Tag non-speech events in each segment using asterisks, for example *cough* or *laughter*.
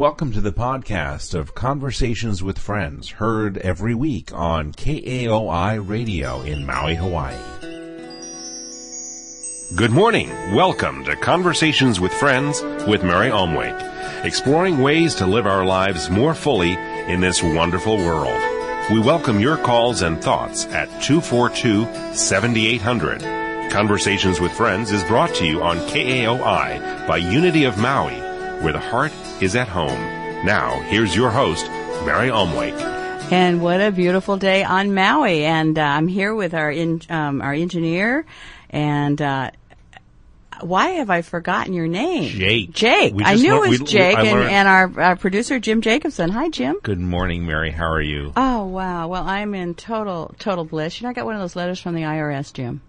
Welcome to the podcast of Conversations with Friends, heard every week on KAOI Radio in Maui, Hawaii. Good morning. Welcome to Conversations with Friends with Mary Omwake, exploring ways to live our lives more fully in this wonderful world. We welcome your calls and thoughts at 242-7800. Conversations with Friends is brought to you on KAOI by Unity of Maui, where the heart is at home. Now, here's your host, Mary Omwake. And what a beautiful day on Maui. And uh, I'm here with our in, um, our engineer. And uh, why have I forgotten your name? Jake. Jake. I knew lear- it was we- Jake. I and, and our, our producer Jim Jacobson. Hi, Jim. Good morning, Mary. How are you? Oh wow. Well, I'm in total total bliss. You know, I got one of those letters from the IRS, Jim.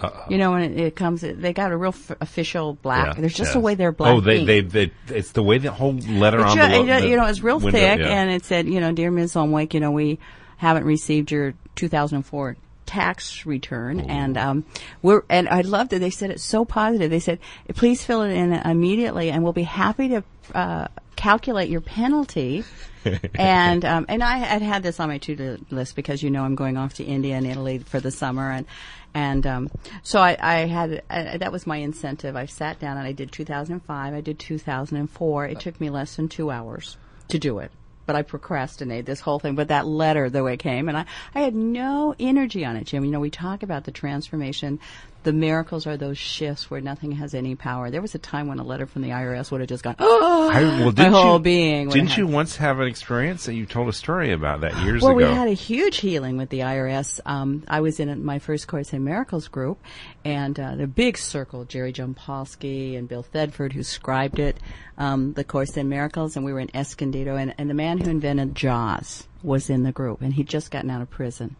Uh-oh. You know, when it, it comes, they got a real f- official black. Yeah, There's just yes. the way they're black. Oh, they, they, they, it's the way the whole letter It on ju- the, it you know, it's real window, thick, yeah. and it said, you know, dear Ms. Omwake, you know, we haven't received your 2004 tax return, and um, we're and I loved it. They said it's so positive. They said, please fill it in immediately, and we'll be happy to uh, calculate your penalty. *laughs* and um, and I had had this on my to do list because you know I'm going off to India and Italy for the summer and and um, so I, I had uh, that was my incentive. I sat down and I did 2005. I did 2004. It took me less than two hours to do it. But I procrastinated this whole thing. But that letter, the way it came, and I, I had no energy on it, Jim. You know, we talk about the transformation. The miracles are those shifts where nothing has any power. There was a time when a letter from the IRS would have just gone, oh, *gasps* I, well, my whole you, being. Didn't you once have an experience that you told a story about that *gasps* years well, ago? we had a huge healing with the IRS. Um, I was in my first Course in Miracles group, and uh, the big circle, Jerry Jampolsky and Bill Thetford, who scribed it, um, the Course in Miracles, and we were in Escondido, and, and the man who invented JAWS was in the group, and he'd just gotten out of prison.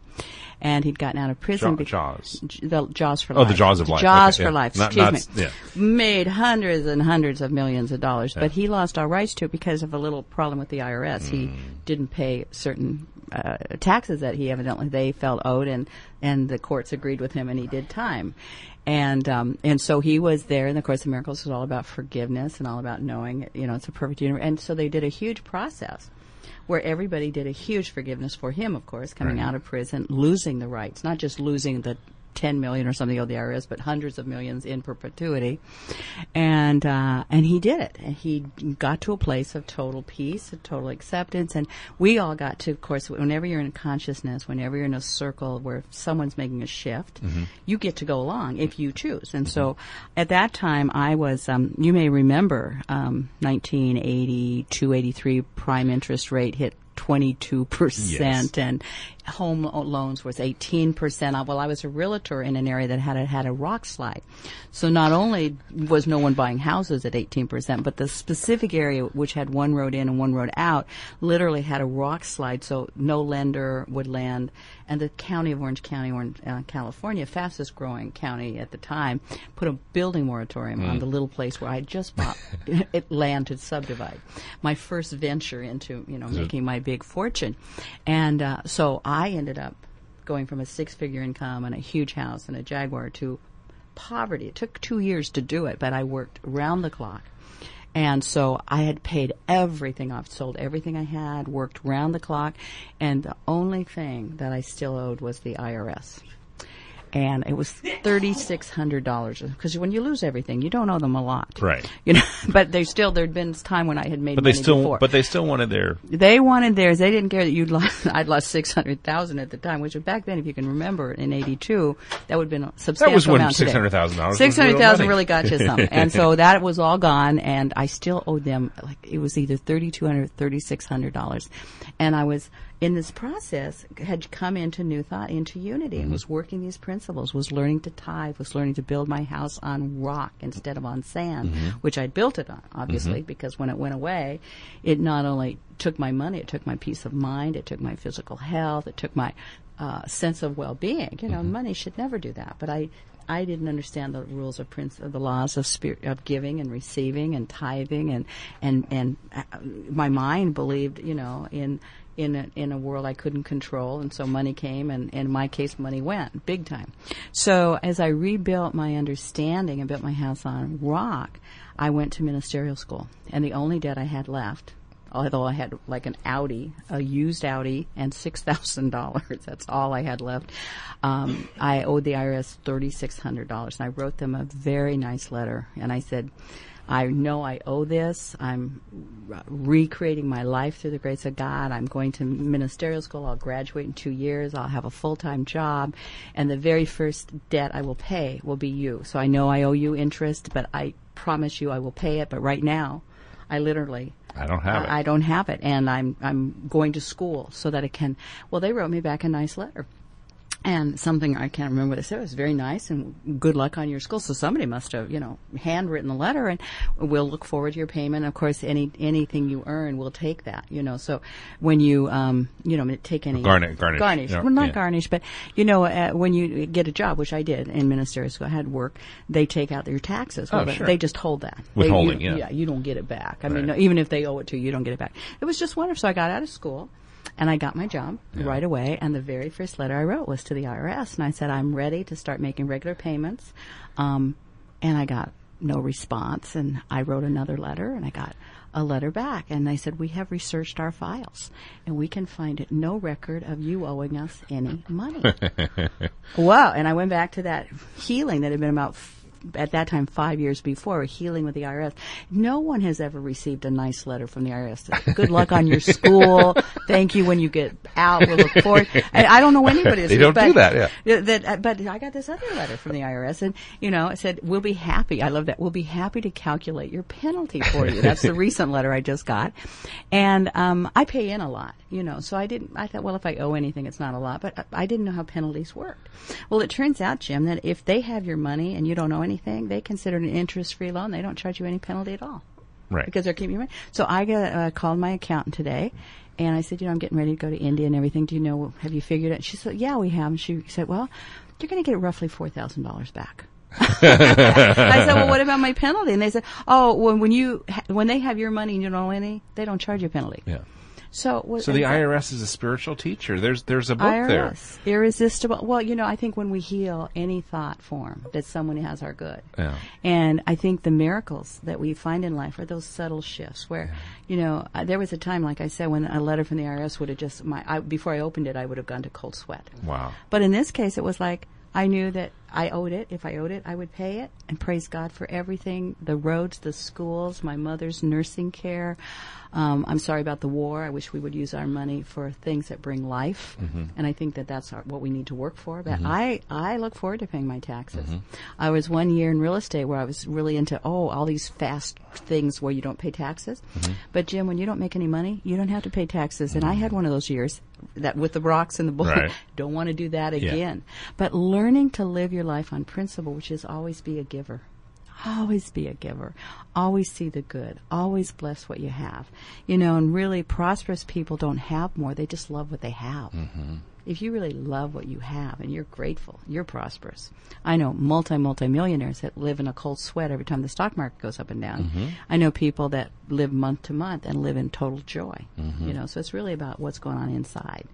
And he'd gotten out of prison. Be- Jaws. J- the Jaws for Oh, life. the Jaws of life. Jaws Okay, for yeah. life. Not- Excuse not- me. yeah. Made hundreds and hundreds of millions of dollars, but he lost all rights to it because of a little problem with the IRS. He Hmm. didn't pay certain uh, taxes that he evidently they felt owed, and and the courts agreed with him, and he did time. And um, and so he was there, and the Course of Miracles was all about forgiveness and all about knowing, you know, it's a perfect universe. And so they did a huge process where everybody did a huge forgiveness for him, of course, coming out of prison, losing the rights, not just losing the 10 million or something owed the IRS, but hundreds of millions in perpetuity. And, uh, and he did it. And he got to a place of total peace, of total acceptance. And we all got to, of course, whenever you're in consciousness, whenever you're in a circle where someone's making a shift, you get to go along if you choose. And so at that time, I was, um, you may remember, um, 1982, 83 prime interest rate hit 22% Yes. and home loans was 18%. Uh, Well, I was a realtor in an area that had a, had a rock slide. So not only was no one buying houses at 18%, but the specific area which had one road in and one road out literally had a rock slide. So no lender would lend. And the county of Orange County, Orange, uh, California, fastest growing county at the time, put a building moratorium on the little place where I just bought *laughs* it land to subdivide. My first venture into, you know, making my big fortune. And uh, so I ended up going from a six figure income and a huge house and a Jaguar to poverty. It took two years to do it, but I worked round the clock. And so I had paid everything off, sold everything I had, worked round the clock, and the only thing that I still owed was the IRS. And it was thirty six hundred dollars because when you lose everything, you don't owe them a lot, Right. *laughs* You know, but they still there'd been time when I had made but they still, before. but they still wanted their. They wanted theirs. They didn't care that you'd lost. *laughs* I'd lost six hundred thousand at the time, which back then, if you can remember, in '82, that would have been a substantial That was when amount today. $600,000 was Six hundred thousand really got you something, *laughs* and so that was all gone. And I still owed them like it was either thirty two hundred, thirty six hundred dollars, and I was in this process had come into new thought, into unity, and was working these principles, was learning to tithe, was learning to build my house on rock instead of on sand, which I'd built it on, obviously, because when it went away, it not only took my money, it took my peace of mind, it took my physical health, it took my uh, sense of well-being. You know, money should never do that, but I. I didn't understand the rules of prince of the laws of spirit of giving and receiving and tithing and and and uh, my mind believed you know in in a, in a world I couldn't control, and so money came, and, and in my case, money went big time. So as I rebuilt my understanding and built my house on rock, I went to ministerial school, and the only debt I had left although I had like an Audi, a used Audi, and six thousand dollars. That's all I had left. Um, I owed the IRS thirty six hundred dollars, and I wrote them a very nice letter, and I said. I know I owe this. I'm recreating my life through the grace of God. I'm going to ministerial school. I'll graduate in two years. I'll have a full time job. And the very first debt I will pay will be you. So I know I owe you interest, but I promise you I will pay it. But right now, I literally I don't have it. I, I don't have it, and I'm I'm going to school so that it can. Well, they wrote me back a nice letter, and something I can't remember what it said. It was very nice and good luck on your school. So somebody must have you know handwritten the letter, and we'll look forward to your payment. Of course, any anything you earn, we'll take that. You know, so when you um you know take any Garnish- garnish. garnish, Yeah, well not yeah. garnish, but you know uh, when you get a job, which I did in ministerial school, I had work. They take out your taxes. Well, Oh, they- sure. they just hold that. They- Withholding, you, yeah. you don't get it back. I mean, no, even if they owe it to you, you don't get it back. It was just wonderful. So I got out of school and I got my job right away. And the very first letter I wrote was to the IRS. And I said, I'm ready to start making regular payments. Um, and I got no response. And I wrote another letter and I got a letter back. And they said, We have researched our files and we can find no record of you owing us any money. *laughs* Wow. And I went back to that healing that had been about, at that time, five years before, healing with the IRS. No one has ever received a nice letter from the IRS. Good luck on your school. Thank you when you get out. We'll look forward. I, I don't know anybody. *laughs* They don't but, do that, yeah. That, uh, but I got this other letter from the IRS, and you know, it said, "We'll be happy." I love that. We'll be happy to calculate your penalty for you. That's the *laughs* recent letter I just got, and um, I pay in a lot, you know. So I didn't. I thought, well, if I owe anything, it's not a lot. But I- I didn't know how penalties worked. Well, it turns out, Jim, that if they have your money and you don't owe anything, they consider it an interest-free loan. They don't charge you any penalty at all right. because they're keeping your money. So I got, uh, called my accountant today, and I said, you know, I'm getting ready to go to India and everything. Do you know? Have you figured it? She said, yeah, we have. And she said, well, you're going to get roughly four thousand dollars back. *laughs* I said, well, what about my penalty? And they said, oh, when when you ha- when they have your money and you don't owe any, they don't charge you a penalty. yeah. So what, So the IRS is a spiritual teacher. There's there's a book there. IRS, irresistible. Well, you know, I think when we heal any thought form, that someone has our good. Yeah. And I think the miracles that we find in life are those subtle shifts where, you know, uh, there was a time, like I said, when a letter from the IRS would have just, my, I, before I opened it, I would have gone to cold sweat. Wow. But in this case, it was like I knew that I owed it. If I owed it, I would pay it. And praise God for everything the roads, the schools, my mother's nursing care. Um, I'm sorry about the war. I wish we would use our money for things that bring life. Mm-hmm. And I think that that's our, what we need to work for. But mm-hmm. I, I look forward to paying my taxes. Mm-hmm. I was one year in real estate where I was really into, oh, all these fast things where you don't pay taxes. But Jim, when you don't make any money, you don't have to pay taxes. And I had one of those years that with the rocks and the bowl. Right. *laughs* don't want to do that again. But learning to live your life on principle, which is always be a giver. Always be a giver. Always see the good. Always bless what you have. You know, and really prosperous people don't have more. They just love what they have. Mm-hmm. If you really love what you have and you're grateful, you're prosperous. I know multi, multi millionaires that live in a cold sweat every time the stock market goes up and down. Mm-hmm. I know people that live month to month and live in total joy. Mm-hmm. You know, so it's really about what's going on inside.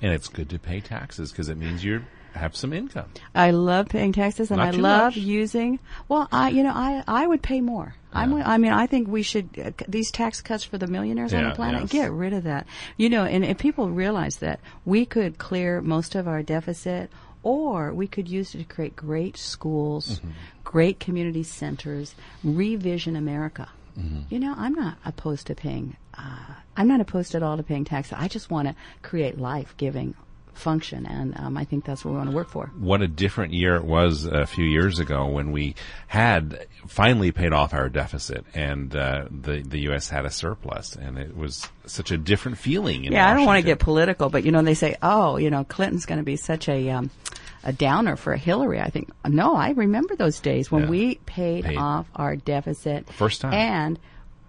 And it's good to pay taxes because it means you have some income. I love paying taxes, and Not I love much. using. Well, I you know I I would pay more. I'm, I mean, I think we should uh, these tax cuts for the millionaires on the planet. yes. Get rid of that. You know, and if people realize that we could clear most of our deficit. Or we could use it to create great schools, Mm-hmm. great community centers, revision America. Mm-hmm. You know, I'm not opposed to paying. Uh, I'm not opposed at all to paying taxes. I just want to create life-giving function, and um, I think that's what we want to work for. What a different year it was a few years ago when we had finally paid off our deficit and uh, the the U.S. had a surplus, and it was such a different feeling. In Yeah, I don't want to get political, but you know, they say, oh, you know, Clinton's going to be such a um, a downer for Hillary. I think no, I remember those days when Yeah. we paid, Paid. off our deficit First time. and.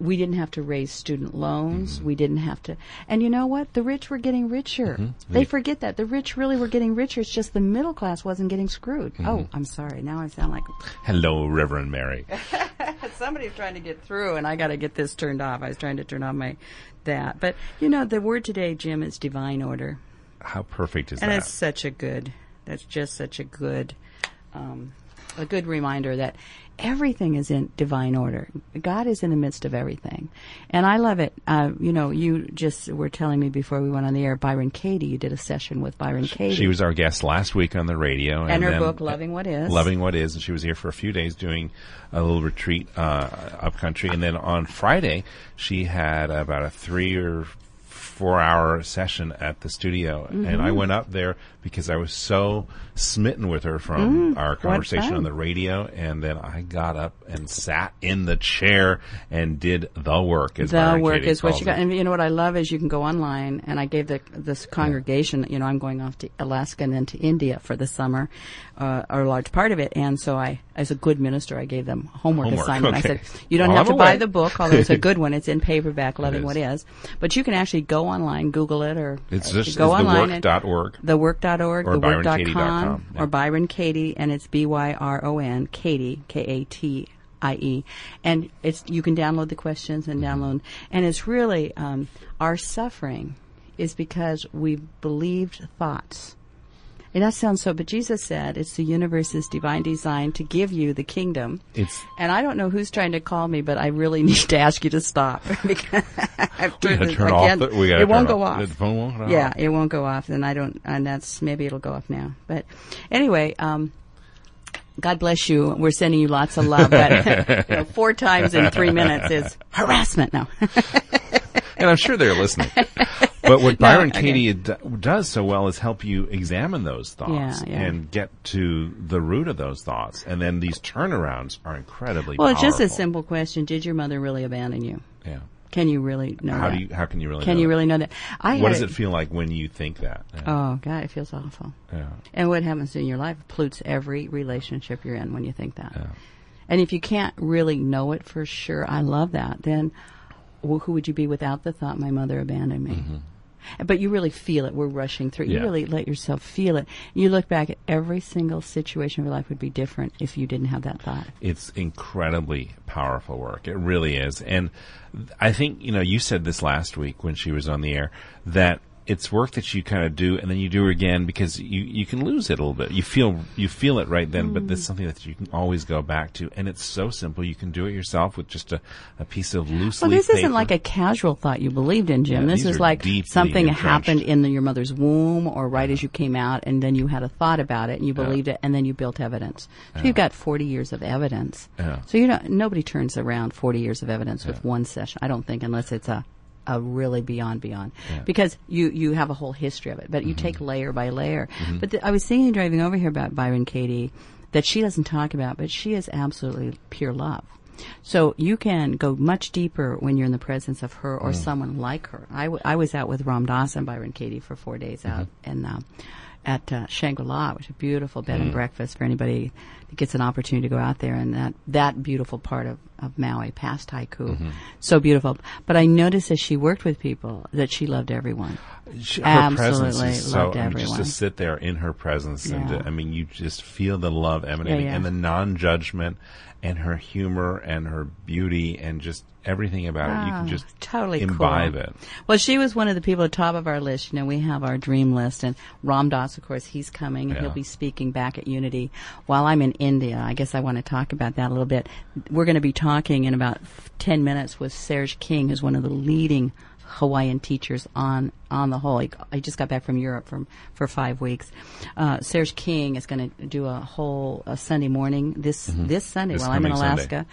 We didn't have to raise student loans. Mm-hmm. We didn't have to, and you know what? The rich were getting richer. Mm-hmm. They forget that the rich really were getting richer. It's just the middle class wasn't getting screwed. Mm-hmm. Oh, I'm sorry. Now I sound like Hello, Reverend Mary. *laughs* somebody's trying to get through and I got to get this turned off. I was trying to turn off my that. But you know, the word today, Jim, is divine order. How perfect is And that? it's such a good, that's just such a good um, a good reminder that everything is in divine order. God is in the midst of everything. And I love it. Uh, you know, you just were telling me before we went on the air, Byron Katie, you did a session with Byron Katie. She was our guest last week on the radio. And, and her then- book, Loving What Is. Loving What Is. And she was here for a few days doing a little retreat uh, up country. And then on Friday, she had about a three or four hour session at the studio. And Mm-hmm. I went up there because I was so smitten with her from our conversation Mm, on the radio. And then I got up and sat in the chair and did the work. As the Byron work Katie is what you got. it. And you know what I love is you can go online, and I gave the this congregation. You know, I'm going off to Alaska and then to India for the summer, uh, or a large part of it. And so I, as a good minister, I gave them homework, Homework, assignment. okay. I said, you don't While have I'm to buy the book, although it's a *laughs* good one. It's in paperback, Loving. What Is, but you can actually go online, Google it, or It's uh, just go it's online. thework.org. thework.org, Or thework.com, yeah. or Byron Katie, and it's B Y R O N, Katie, K A T I E. And it's you can download the questions and Mm-hmm. download, and it's really um, our suffering is because we believed thoughts. And that sounds so, but Jesus said it's the universe's divine design to give you the kingdom. It's And I don't know who's trying to call me, but I really *laughs* need to ask you to stop. because *laughs* I've we gotta it turn again. off. The, we gotta it won't go off. The phone won't go off. Yeah, it won't go off, and I don't, and that's maybe it'll go off now. But anyway, um, God bless you. We're sending you lots of love, but *laughs* you know, four times in three minutes is harassment. No, and I'm sure they're listening. But what *laughs* Byron okay. Katie d- does so well is help you examine those thoughts Yeah, yeah. and get to the root of those thoughts. And then these turnarounds are incredibly well, it's just a simple question: Did your mother really abandon you? Yeah. Can you really know How that? do you? How can you really? Can know you that? really know that? I What does a- it feel like when you think that? Yeah. Oh God, it feels awful. yeah. And what happens in your life pollutes every relationship you're in when you think that. Yeah. And if you can't really know it for sure, I love that. Then, well, who would you be without the thought, "My mother abandoned me"? But you really feel it. We're rushing through. You Mm-hmm. Yeah. really let yourself feel it. You look back at every single situation of your life would be different if you didn't have that thought. It's incredibly powerful work. It really is. And I think, you know, you said this last week when she was on the air that it's work that you kind of do and then you do it again because you, you can lose it a little bit. You feel you feel it right then, but it's mm. something that you can always go back to. And it's so simple. You can do it yourself with just a, a piece of loose Well, this isn't like a casual thought you believed in, Jim. Yeah, this is like something entrenched. happened in the, your mother's womb or right as you came out, and then you had a thought about it and you believed it, and then you built evidence. So you've got 40 years of evidence. Yeah. So you know nobody turns around 40 years of evidence with one session. I don't think unless it's a a really beyond beyond because you you have a whole history of it, but you Mm-hmm. take layer by layer. But the, I was thinking driving over here about Byron Katie that she doesn't talk about, but she is absolutely pure love. So you can go much deeper when you're in the presence of her Mm. or someone like her. I, w- I was out with Ram Dass and Byron Katie for four days out Mm-hmm. in uh, at uh, Shangri-La, which is a beautiful bed Mm. and breakfast for anybody that gets an opportunity to go out there. And that that beautiful part of, of Maui, past Haiku, Mm-hmm. so beautiful. But I noticed as she worked with people that she loved everyone. She- Absolutely her presence is so, I mean, just to sit there in her presence and to, I mean, you just feel the love emanating yeah. and the non-judgment and her humor and her beauty and just everything about it. You can Ah, just totally imbibe cool. it. Well, she was one of the people at the top of our list. You know, we have our dream list, and Ram Dass, of course, he's coming. Yeah. He'll be speaking back at Unity while I'm in India. I guess I want to talk about that a little bit. We're going to be talking in about ten minutes with Serge King, who's one of the leading Hawaiian teachers on on the whole. I just got back from Europe from for five weeks. Uh, Serge King is going to do a whole a Sunday morning this this Sunday Mm-hmm. This while I'm in coming Sunday. Alaska,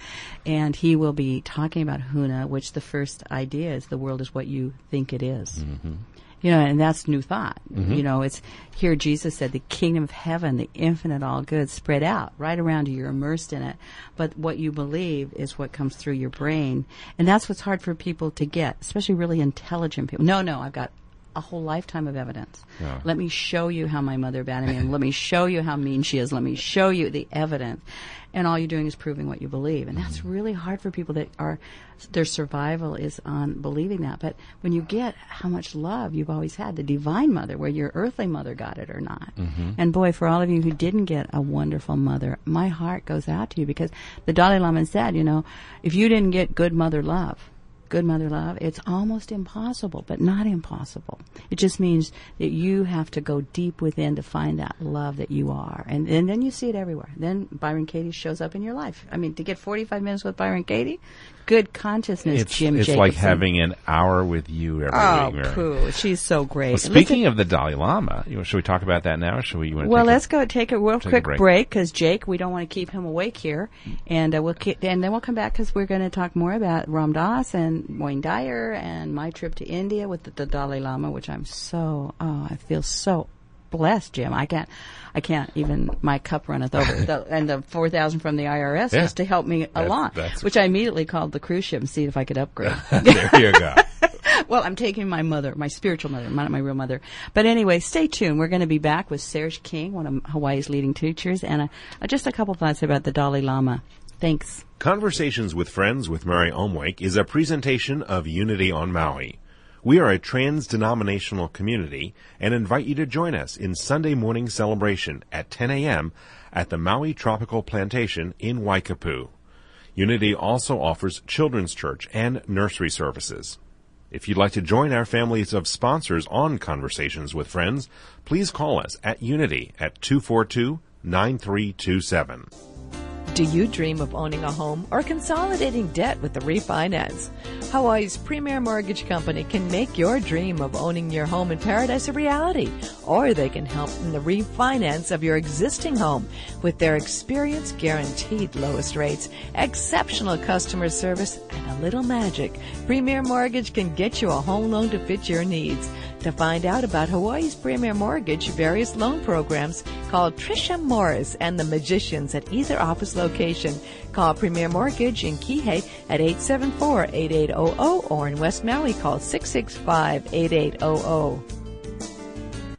and he will be talking about Huna, which the first idea is the world is what you think it is. Mm-hmm. You know, and that's new thought. Mm-hmm. You know, it's here Jesus said the kingdom of heaven, the infinite all good, spread out right around you. You're immersed in it. But what you believe is what comes through your brain. And that's what's hard for people to get, especially really intelligent people. No, no, I've got a whole lifetime of evidence. Yeah. Let me show you how my mother abandoned me, and let me show you how mean she is. Let me show you the evidence. And all you're doing is proving what you believe. And that's really hard for people that are, their survival is on believing that. But when you get how much love you've always had, the divine mother, where your earthly mother got it or not. Mm-hmm. And boy, for all of you who didn't get a wonderful mother, my heart goes out to you because the Dalai Lama said, you know, if you didn't get good mother love, good mother love, it's almost impossible, but not impossible. It just means that you have to go deep within to find that love that you are. And, and then you see it everywhere. Then Byron Katie shows up in your life. I mean, to get 45 minutes with Byron Katie, good consciousness, It's, Jim it's like having an hour with you every Oh, week. Mary. cool. She's so great. Well, speaking of the Dalai Lama, you know, should we talk about that now? Or should we? You Well, let's go take a real take quick break. break because Jake, we don't want to keep him awake here, and uh, we'll and then we'll come back because we're going to talk more about Ram Dass and Wayne Dyer and my trip to India with the, the Dalai Lama, which I'm so oh, I feel so blessed, Jim. I can't, I can't even my cup runneth over, *laughs* the, and the four thousand from the IRS Yeah. was to help me along, that's- which I immediately called the cruise ship and see if I could upgrade. *laughs* there you go. *laughs* well, I'm taking my mother, my spiritual mother, not my real mother. But anyway, stay tuned. We're going to be back with Serge King, one of Hawaii's leading teachers, and uh, just a couple thoughts about the Dalai Lama. Thanks. Conversations with Friends with Mary Omwake is a presentation of Unity on Maui. We are a trans-denominational community and invite you to join us in Sunday morning celebration at 10 a.m. at the Maui Tropical Plantation in Waikapu. Unity also offers children's church and nursery services. If you'd like to join our families of sponsors on Conversations with Friends, please call us at Unity at 242 9327. Do you dream of owning a home or consolidating debt with a refinance? Hawaii's premier mortgage company can make your dream of owning your home in paradise a reality, or they can help in the refinance of your existing home with their experience guaranteed lowest rates, exceptional customer service, and a little magic. Premier Mortgage can get you a home loan to fit your needs. To find out about Hawaii's Premier Mortgage various loan programs, call Trisha Morris and the Magicians at either office location. Call Premier Mortgage in Kihei at 874-8800 or in West Maui call 665-8800.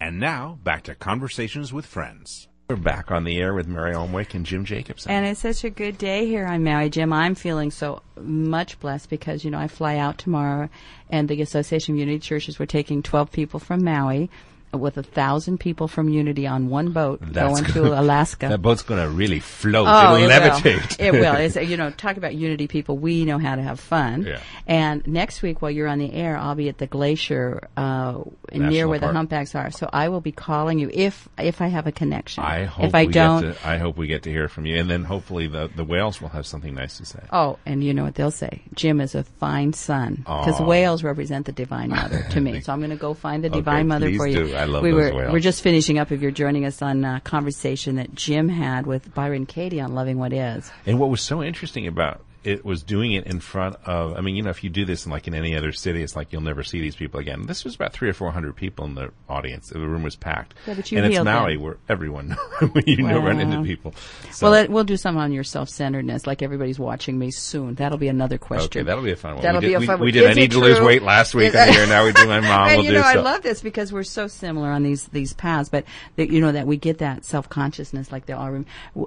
And now back to conversations with friends. We're back on the air with Mary Omwake and Jim Jacobson. And it's such a good day here on Maui, Jim. I'm feeling so much blessed because, you know, I fly out tomorrow and the Association of Unity Churches, we're taking 12 people from Maui with a thousand people from Unity on one boat That's going to Alaska. *laughs* that boat's going to really float. Oh, It'll it levitate. Will. it will. *laughs* It's, you know, talk about unity people. We know how to have fun. Yeah. And next week, while you're on the air, I'll be at the glacier uh, near where Park. the humpbacks are. So I will be calling you if if I have a connection. I hope if I we don't, Get to, I hope we get to hear from you, and then hopefully the the whales will have something nice to say. Oh, and you know what they'll say? Jim is a fine son because whales represent the divine mother to *laughs* me. So I'm going to go find the Okay, divine mother for you. do. I love we those were whales. we're just finishing up. If you're joining us on a conversation that Jim had with Byron Katie on Loving What Is. And what was so interesting about it was doing it in front of. I mean, you know, if you do this in like in any other city, it's like you'll never see these people again. This was about three or four hundred people in the audience. The room was packed. Yeah, but you and it's Maui them. where everyone *laughs* you know run into people. So, Well, it, we'll do something on your self-centeredness, like everybody's watching me soon. That'll be another question. okay, that'll be a fun one. That'll we be did, a we, fun we one. did. I need to lose weight last week on here. Now we do my *laughs* mom. and will you know, I so. love this because we're so similar on these these paths, but that you know that we get that self consciousness, like they all.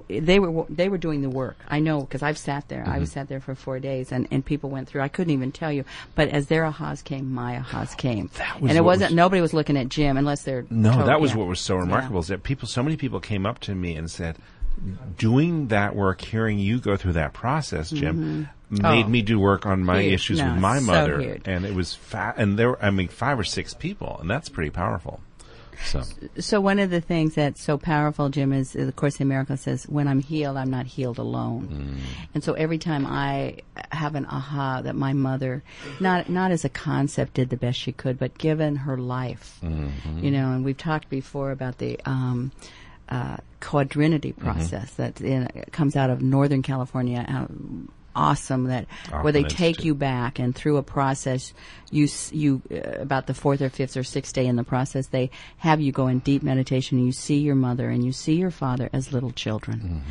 They were they were doing the work. I know because I've sat there. I was Mm-hmm. Sat there for four days, and and people went through. I couldn't even tell you, but as their ahas came, my ahas came, That was and it wasn't. was- nobody was looking at Jim unless they're No, told- that was yeah. what was so remarkable is that people, so many people came up to me and said, doing that work, hearing you go through that process, Jim, mm-hmm. made Oh. me do work on my Huge. issues No, with my mother, huge. and it was fa- and there, were, I mean, five or six people, and that's pretty powerful. So So one of the things that's so powerful, Jim, is of course the miracle says, "When I'm healed, I'm not healed alone." Mm. And so every time I have an aha that my mother, not not as a concept, did the best she could, but given her life, Mm-hmm. you know, and we've talked before about the. Um, uh, quadrinity Mm-hmm. process that in, comes out of Northern California. Uh, awesome that where they take Institute. you back and through a process you you uh, about the fourth or fifth or sixth day in the process they have you go in deep meditation and you see your mother and you see your father as little children.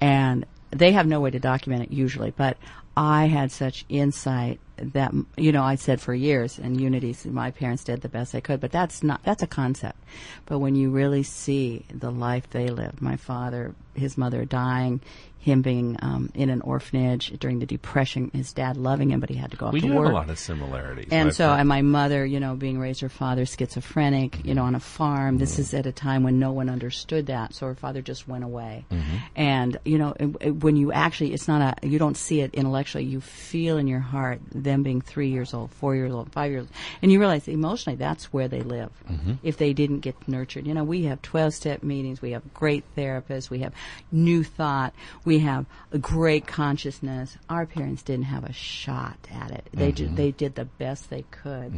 And they have no way to document it usually but i had such insight that you know i said for years and unity my parents did the best they could but that's not that's a concept. But when you really see the life they lived my father his mother dying him being um, in an orphanage during the depression his dad loving him but he had to go off we to work have a lot of similarities. and so, and my mother, you know, being raised her father schizophrenic, you know, on a farm. This mm-hmm. is at a time when no one understood that. So her father just went away. Mm-hmm. And, you know, it- it- when you actually, it's not a, you don't see it intellectually you feel in your heart them being three years old, four years old, five years old, and you realize emotionally that's where they live. Mm-hmm. If they didn't get nurtured, you know, we have twelve step meetings, we have great therapists, we have new thought, we have a great consciousness. Our parents didn't have a shot at it. They ju- they did the best they could.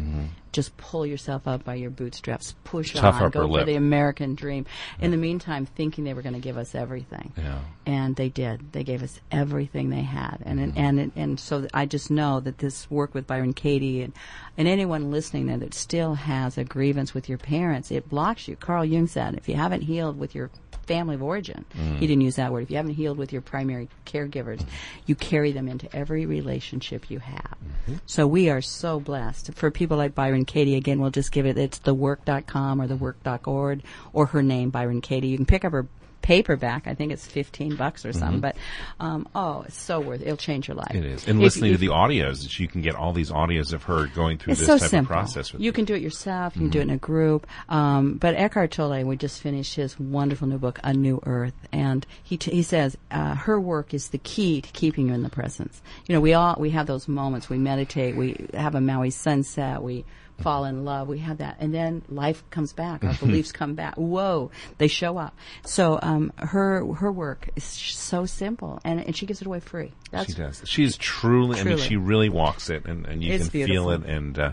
Just pull yourself up by your bootstraps, push Tough on, go lip. for the American dream. In the meantime, thinking they were going to give us everything Yeah. and they did. They gave us everything they had, and Mm-hmm. and and, and so I just know that this work with Byron Katie and and anyone listening there that still has a grievance with your parents, it blocks you. Carl Jung said, if you haven't healed with your family of origin, Mm. he didn't use that word. If you haven't healed with your primary caregivers, you carry them into every relationship you have. Mm-hmm. So we are so blessed. For people like Byron Katie, again, we'll just give it. It's thework.com or thework.org or her name, Byron Katie. You can pick up her paperback. I think it's 15 bucks or something. But, um, oh, it's so worth it. It'll change your life. Mm-hmm. It is. And If- listening if- to the audios, you can get all these audios of her going through this so type simple. of process. With you can do it yourself. You can do it in a group. Um, but Eckhart Tolle, we just finished his wonderful new book, A New Earth, and he t- he says uh, her work is the key to keeping you in the presence. You know, we all we have those moments. We meditate. We have a Maui sunset. We fall in love. We have that, and then life comes back. Our *laughs* beliefs come back. Whoa, they show up. So um, her her work is sh- so simple, and and she gives it away free. That's She does. She's truly, I mean, Truly. she really walks it, and, and you It's can feel it. And uh,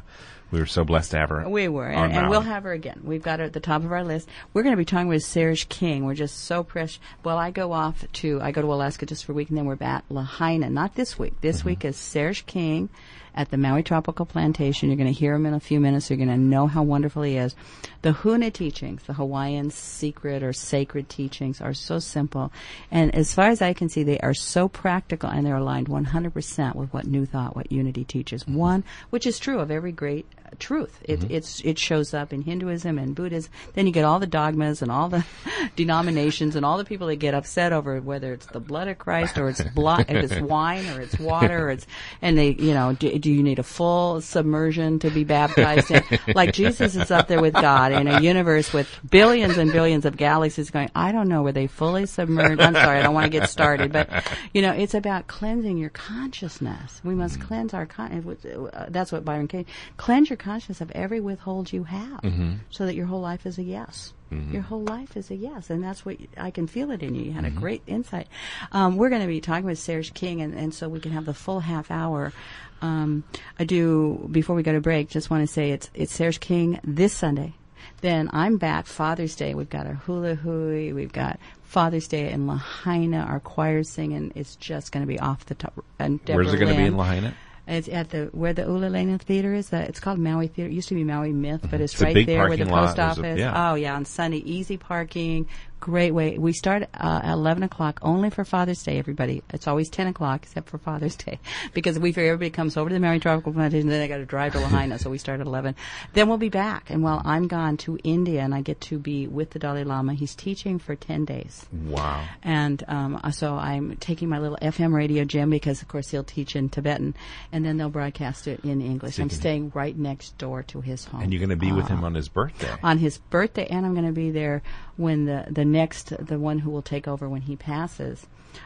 we were so blessed to have her. We were, and, and we'll have her again. We've got her at the top of our list. We're going to be talking with Serge King. We're just so precious. Well, I go off to I go to Alaska just for a week, and then we're back Lahaina. Not this week. This Mm-hmm. week is Serge King at the Maui Tropical Plantation. You're going to hear him in a few minutes. You're going to know how wonderful he is. The Huna teachings, the Hawaiian secret or sacred teachings, are so simple, and as far as I can see, they are so practical, and they're aligned 100% with what New Thought, what Unity teaches. One, which is true of every great truth. It it's it shows up in Hinduism and Buddhism. Then you get all the dogmas and all the *laughs* denominations and all the people that get upset over whether it's the blood of Christ or it's *laughs* blood, if it's wine or it's water or it's and they you know do, do you need a full submersion to be baptized? in? *laughs* like Jesus is up there with God in a universe with billions and billions of galaxies going. I don't know were they fully submerged. I'm sorry, I don't want to get started, but you know it's about cleansing your consciousness. We must cleanse our con. uh, That's what Byron Katie cleanse your consciousness of every withhold you have, so that your whole life is a yes. Your whole life is a yes, and that's what I can feel it in you. You had a great insight. Um, we're going to be talking with Serge King, and, and so we can have the full half hour. Um, I do before we go to break. Just want to say it's it's Serge King this Sunday. Then I'm back Father's Day. We've got our hula hui. We've got Father's Day in Lahaina. Our choir singing. It's just going to be off the top. And Where's it going to be in Lahaina? It's at the where the Ulalena Theater is. Uh, it's called Maui Theater. It used to be Maui Myth, but it's, It's right there where the post There's a- office. yeah. Oh yeah, on Sunday, easy parking, great way. We start uh, at eleven o'clock only for Father's Day. Everybody, it's always ten o'clock except for Father's Day *laughs* because we figure everybody comes over to the Maui Tropical Plantation, and then they got to drive to Lahaina, so we start at eleven. Then we'll be back, and while I'm gone to India, and I get to be with the Dalai Lama, he's teaching for ten days. Wow. And um, uh, so I'm taking my little FM radio Jim because, of course, he'll teach in Tibetan, and then they'll broadcast it in English. I'm can- staying right next door to his home. And you're going to be with Uh, him on his birthday. on his birthday, and I'm going to be there when the the next the one who will take over when he passes,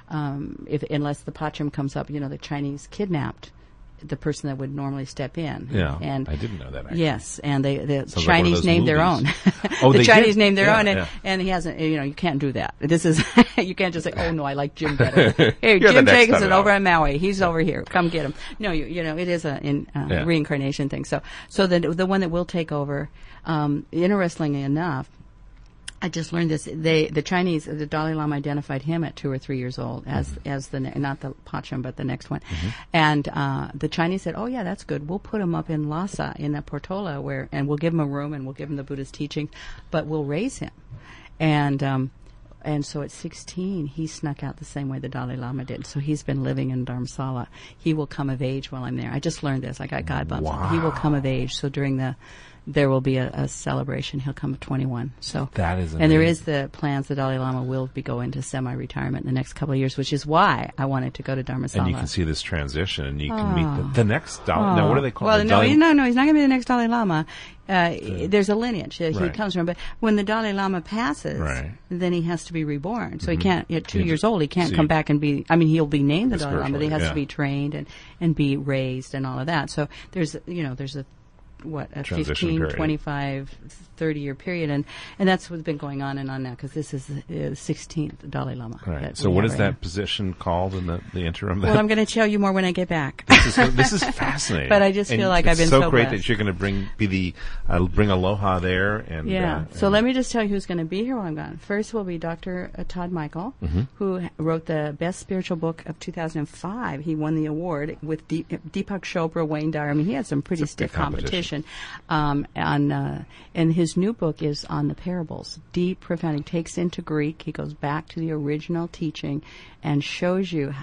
um, if unless the Panchen comes up, you know, the Chinese kidnapped the person that would normally step in. Yeah, and I didn't know that, actually. Yes, and they the Sounds like Chinese those named their own. *laughs* Oh, the Chinese did? named their Yeah, own, and, yeah. and he hasn't. You know, you can't do that. This is *laughs* you can't just say, "Oh no, I like Jim better." *laughs* Hey, Jim Jacobson over out. on Maui. He's over here. Come get him. No, you you know, it is a in, uh, Yeah. reincarnation thing. So so the the one that will take over. Um, interestingly enough, I just learned this. They, the Chinese, the Dalai Lama identified him at two or three years old as Mm-hmm. as the not the Panchen but the next one, and uh, the Chinese said, "Oh yeah, that's good. We'll put him up in Lhasa in the Potala where, and we'll give him a room and we'll give him the Buddhist teaching, but we'll raise him." And um, and so at 16, he snuck out the same way the Dalai Lama did. So he's been living in Dharamsala. He will come of age while I'm there. I just learned this. I got God bumps. He will come of age. So during the there will be a, a celebration. He'll come at 21. So That is and there is the plans. The Dalai Lama will be going to semi-retirement in the next couple of years, which is why I wanted to go to Dharmasala. and you can see this transition, and you can meet the, the next Dalai. Now, what do they call Oh. well, it? no, no, no, he's not going to be the next Dalai Lama. Uh, there's a lineage that he comes from, but when the Dalai Lama passes, Right. then he has to be reborn. So he can't. At two He's- years old, he can't come back and be. I mean, he'll be named the The Dalai Lama, but he has yeah. to be trained and and be raised and all of that. So there's you know there's a what a Transition 15 period. 25 30 year period and and that's what's been going on and on now because this is the uh, 16th dalai lama Right. So, what is that now. position called in the, the interim? well i'm going to tell you more when i get back this is this is *laughs* fascinating. But I just And feel like I've been so so great blessed. that you're going to bring be the uh, bring aloha there and Yeah. uh, so and- let me just tell you who's going to be here while I'm gone. First will be Dr. uh, Todd Michael, Mm-hmm. who wrote the best spiritual book of 2005. He won the award with Deep, Deepak Chopra, Wayne Dyer. I mean, he had some pretty stiff big competition. Um, and uh, and his new book is on the parables, deep, profound. He takes into Greek. He goes back to the original teaching and shows you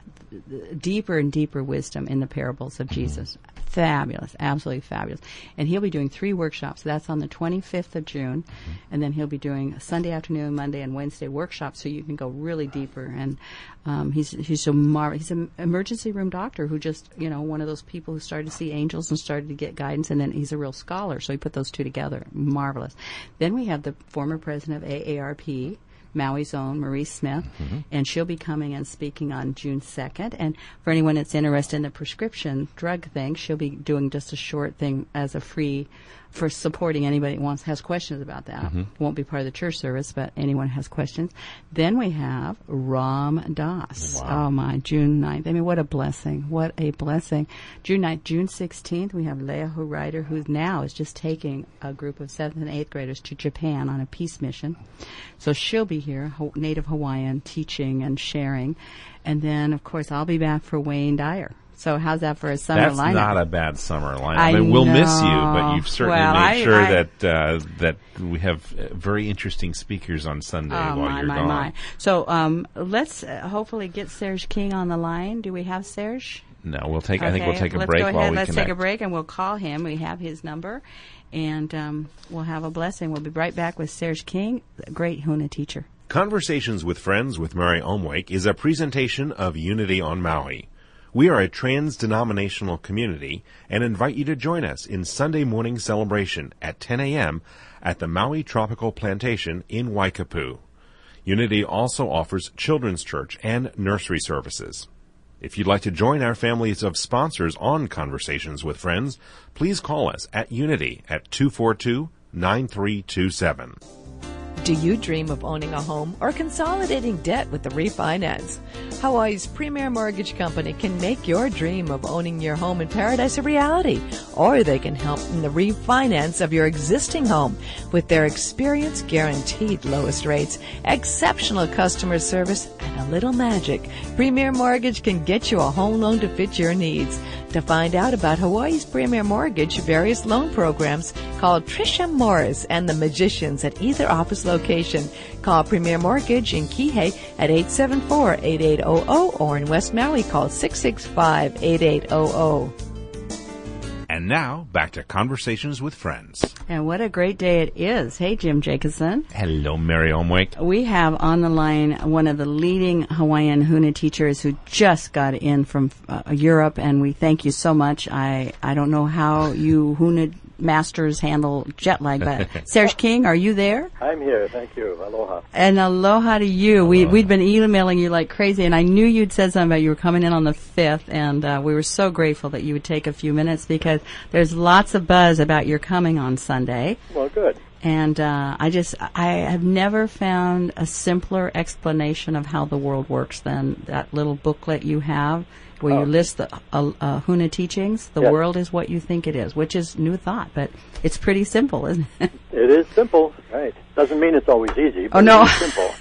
deeper and deeper wisdom in the parables Mm-hmm. of Jesus. Fabulous, absolutely fabulous. And he'll be doing three workshops. That's on the 25th of June, Mm-hmm. and then he'll be doing Sunday afternoon, Monday, and Wednesday workshops, so you can go really deeper. And um, he's he's so mar- he's an emergency room doctor who just you know one of those people who started to see angels and started to get guidance, and then he's a real scholar. So he put those two together. Marvelous. Then we have the former president of AARP. Maui's own Marie Smith, mm-hmm. and she'll be coming and speaking on June 2nd. And for anyone that's interested in the prescription drug thing, she'll be doing just a short thing as a free for supporting anybody that wants has questions about that. Mm-hmm. Won't be part of the church service, but anyone has questions. Then we have Ram Dass. Oh my, June 9th. I mean, what a blessing. What a blessing. June 9th, June 16th, we have Leah Ryder, who now is just taking a group of seventh and eighth graders to Japan on a peace mission. So she'll be here, Ho- Native Hawaiian, teaching and sharing. And then, of course, I'll be back for Wayne Dyer. So how's that for a summer line? That's lineup? not a bad summer lineup. I I mean, we'll miss you, but you've certainly Well, made I- sure I- that uh, that we have uh, very interesting speakers on Sunday Oh, while my, you're my, gone. my. So um, let's uh, hopefully get Serge King on the line. Do we have Serge? No, we'll take. I think we'll take a let's break go ahead. while we let's connect. take a break and we'll call him. We have his number, and um, we'll have a blessing. We'll be right back with Serge King, a great Huna teacher. Conversations with Friends with Mary Omwake is a presentation of Unity on Maui. We are a trans-denominational community and invite you to join us in Sunday morning celebration at 10 a.m. at the Maui Tropical Plantation in Waikapu. Unity also offers children's church and nursery services. If you'd like to join our families of sponsors on Conversations with Friends, please call us at Unity at 242 9327. Do you dream of owning a home or consolidating debt with a refinance? Hawaii's premier mortgage company can make your dream of owning your home in paradise a reality, or they can help in the refinance of your existing home with their experience guaranteed lowest rates, exceptional customer service, and a little magic. Premier Mortgage can get you a home loan to fit your needs. To find out about Hawaii's Premier Mortgage various loan programs, call Trisha Morris and the Magicians at either office location. Call Premier Mortgage in Kihei at 874-8800 or in West Maui call 665-8800. And now back to conversations with friends. And what a great day it is. Hey, Jim Jacobson. Hello, Mary Omwake. We have on the line one of the leading Hawaiian Huna teachers who just got in from uh, Europe, and we thank you so much. I, I don't know how you Huna masters handle jet lag, but *laughs* Serge King, are you there? I'm here. Thank you. Aloha. And aloha to you. We, we'd been emailing you like crazy, and I knew you'd said something about you were coming in on the 5th, and uh, we were so grateful that you would take a few minutes because there's lots of buzz about your coming on Sunday. Well, good. And uh, I just, I have never found a simpler explanation of how the world works than that little booklet you have where you Oh. list the uh, uh, Huna teachings. The Yes. world is what you think it is, which is new thought, but it's pretty simple, isn't it? It is simple, right? Doesn't mean it's always easy. But Oh, no. It is simple. *laughs*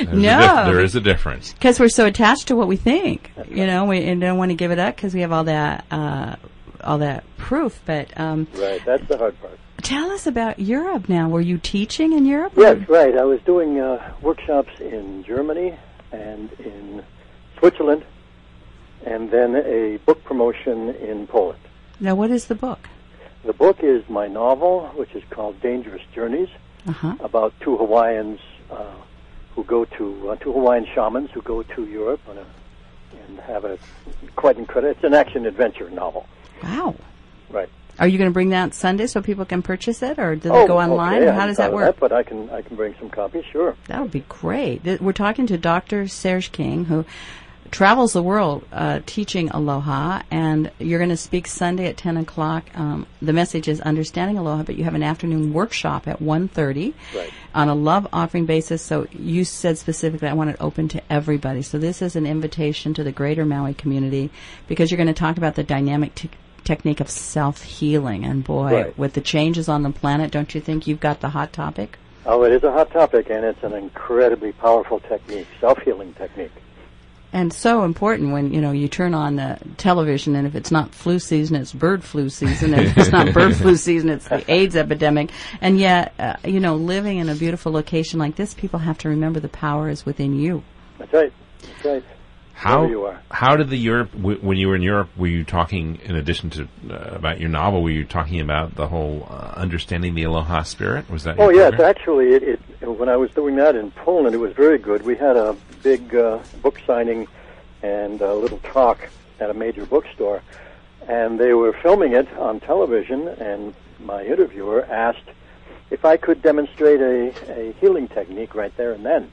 There's No. dif- there is a difference. Because we're so attached to what we think, you know, we and don't want to give it up because we have all that, uh, all that proof. But um, right. That's the hard part. Tell us about Europe now. Were you teaching in Europe? Yes, right. I was doing uh, workshops in Germany and in Switzerland, and then a book promotion in Poland. Now, what is the book? The book is my novel, which is called Dangerous Journeys, Uh-huh. about two Hawaiians uh, who go to uh, two Hawaiian shamans who go to Europe on a, and have a quite incredible. It's an action adventure novel, Wow. right? Are you going to bring that Sunday so people can purchase it, or do they go online? Oh, okay, or how does that of work? but I can I can bring some copies, sure. That would be great. Th- We're talking to Dr. Serge King, who travels the world uh, teaching aloha, and you're going to speak Sunday at 10 o'clock. Um, the message is understanding aloha, but you have an afternoon workshop at 1.30 Right. on a love offering basis. So you said specifically, I want it open to everybody. So this is an invitation to the greater Maui community because you're going to talk about the dynamic t- technique of self-healing. And boy, Right. with the changes on the planet, don't you think you've got the hot topic? Oh, it is a hot topic, and it's an incredibly powerful technique, self healing technique. And so important when you know you turn on the television, and if it's not flu season, it's bird flu season. And if it's not bird flu *laughs* season, it's the AIDS epidemic. And yet, uh, you know, living in a beautiful location like this, people have to remember the power is within you. That's right. That's right. How how did the Europe w- when you were in Europe were you talking in addition to uh, about your novel were you talking about the whole uh, understanding the aloha spirit was that Oh yes, program? actually, it, it when I was doing that in Poland, it was very good. We had a big uh, book signing and a little talk at a major bookstore, and they were filming it on television. And my interviewer asked if I could demonstrate a, a healing technique right there and then.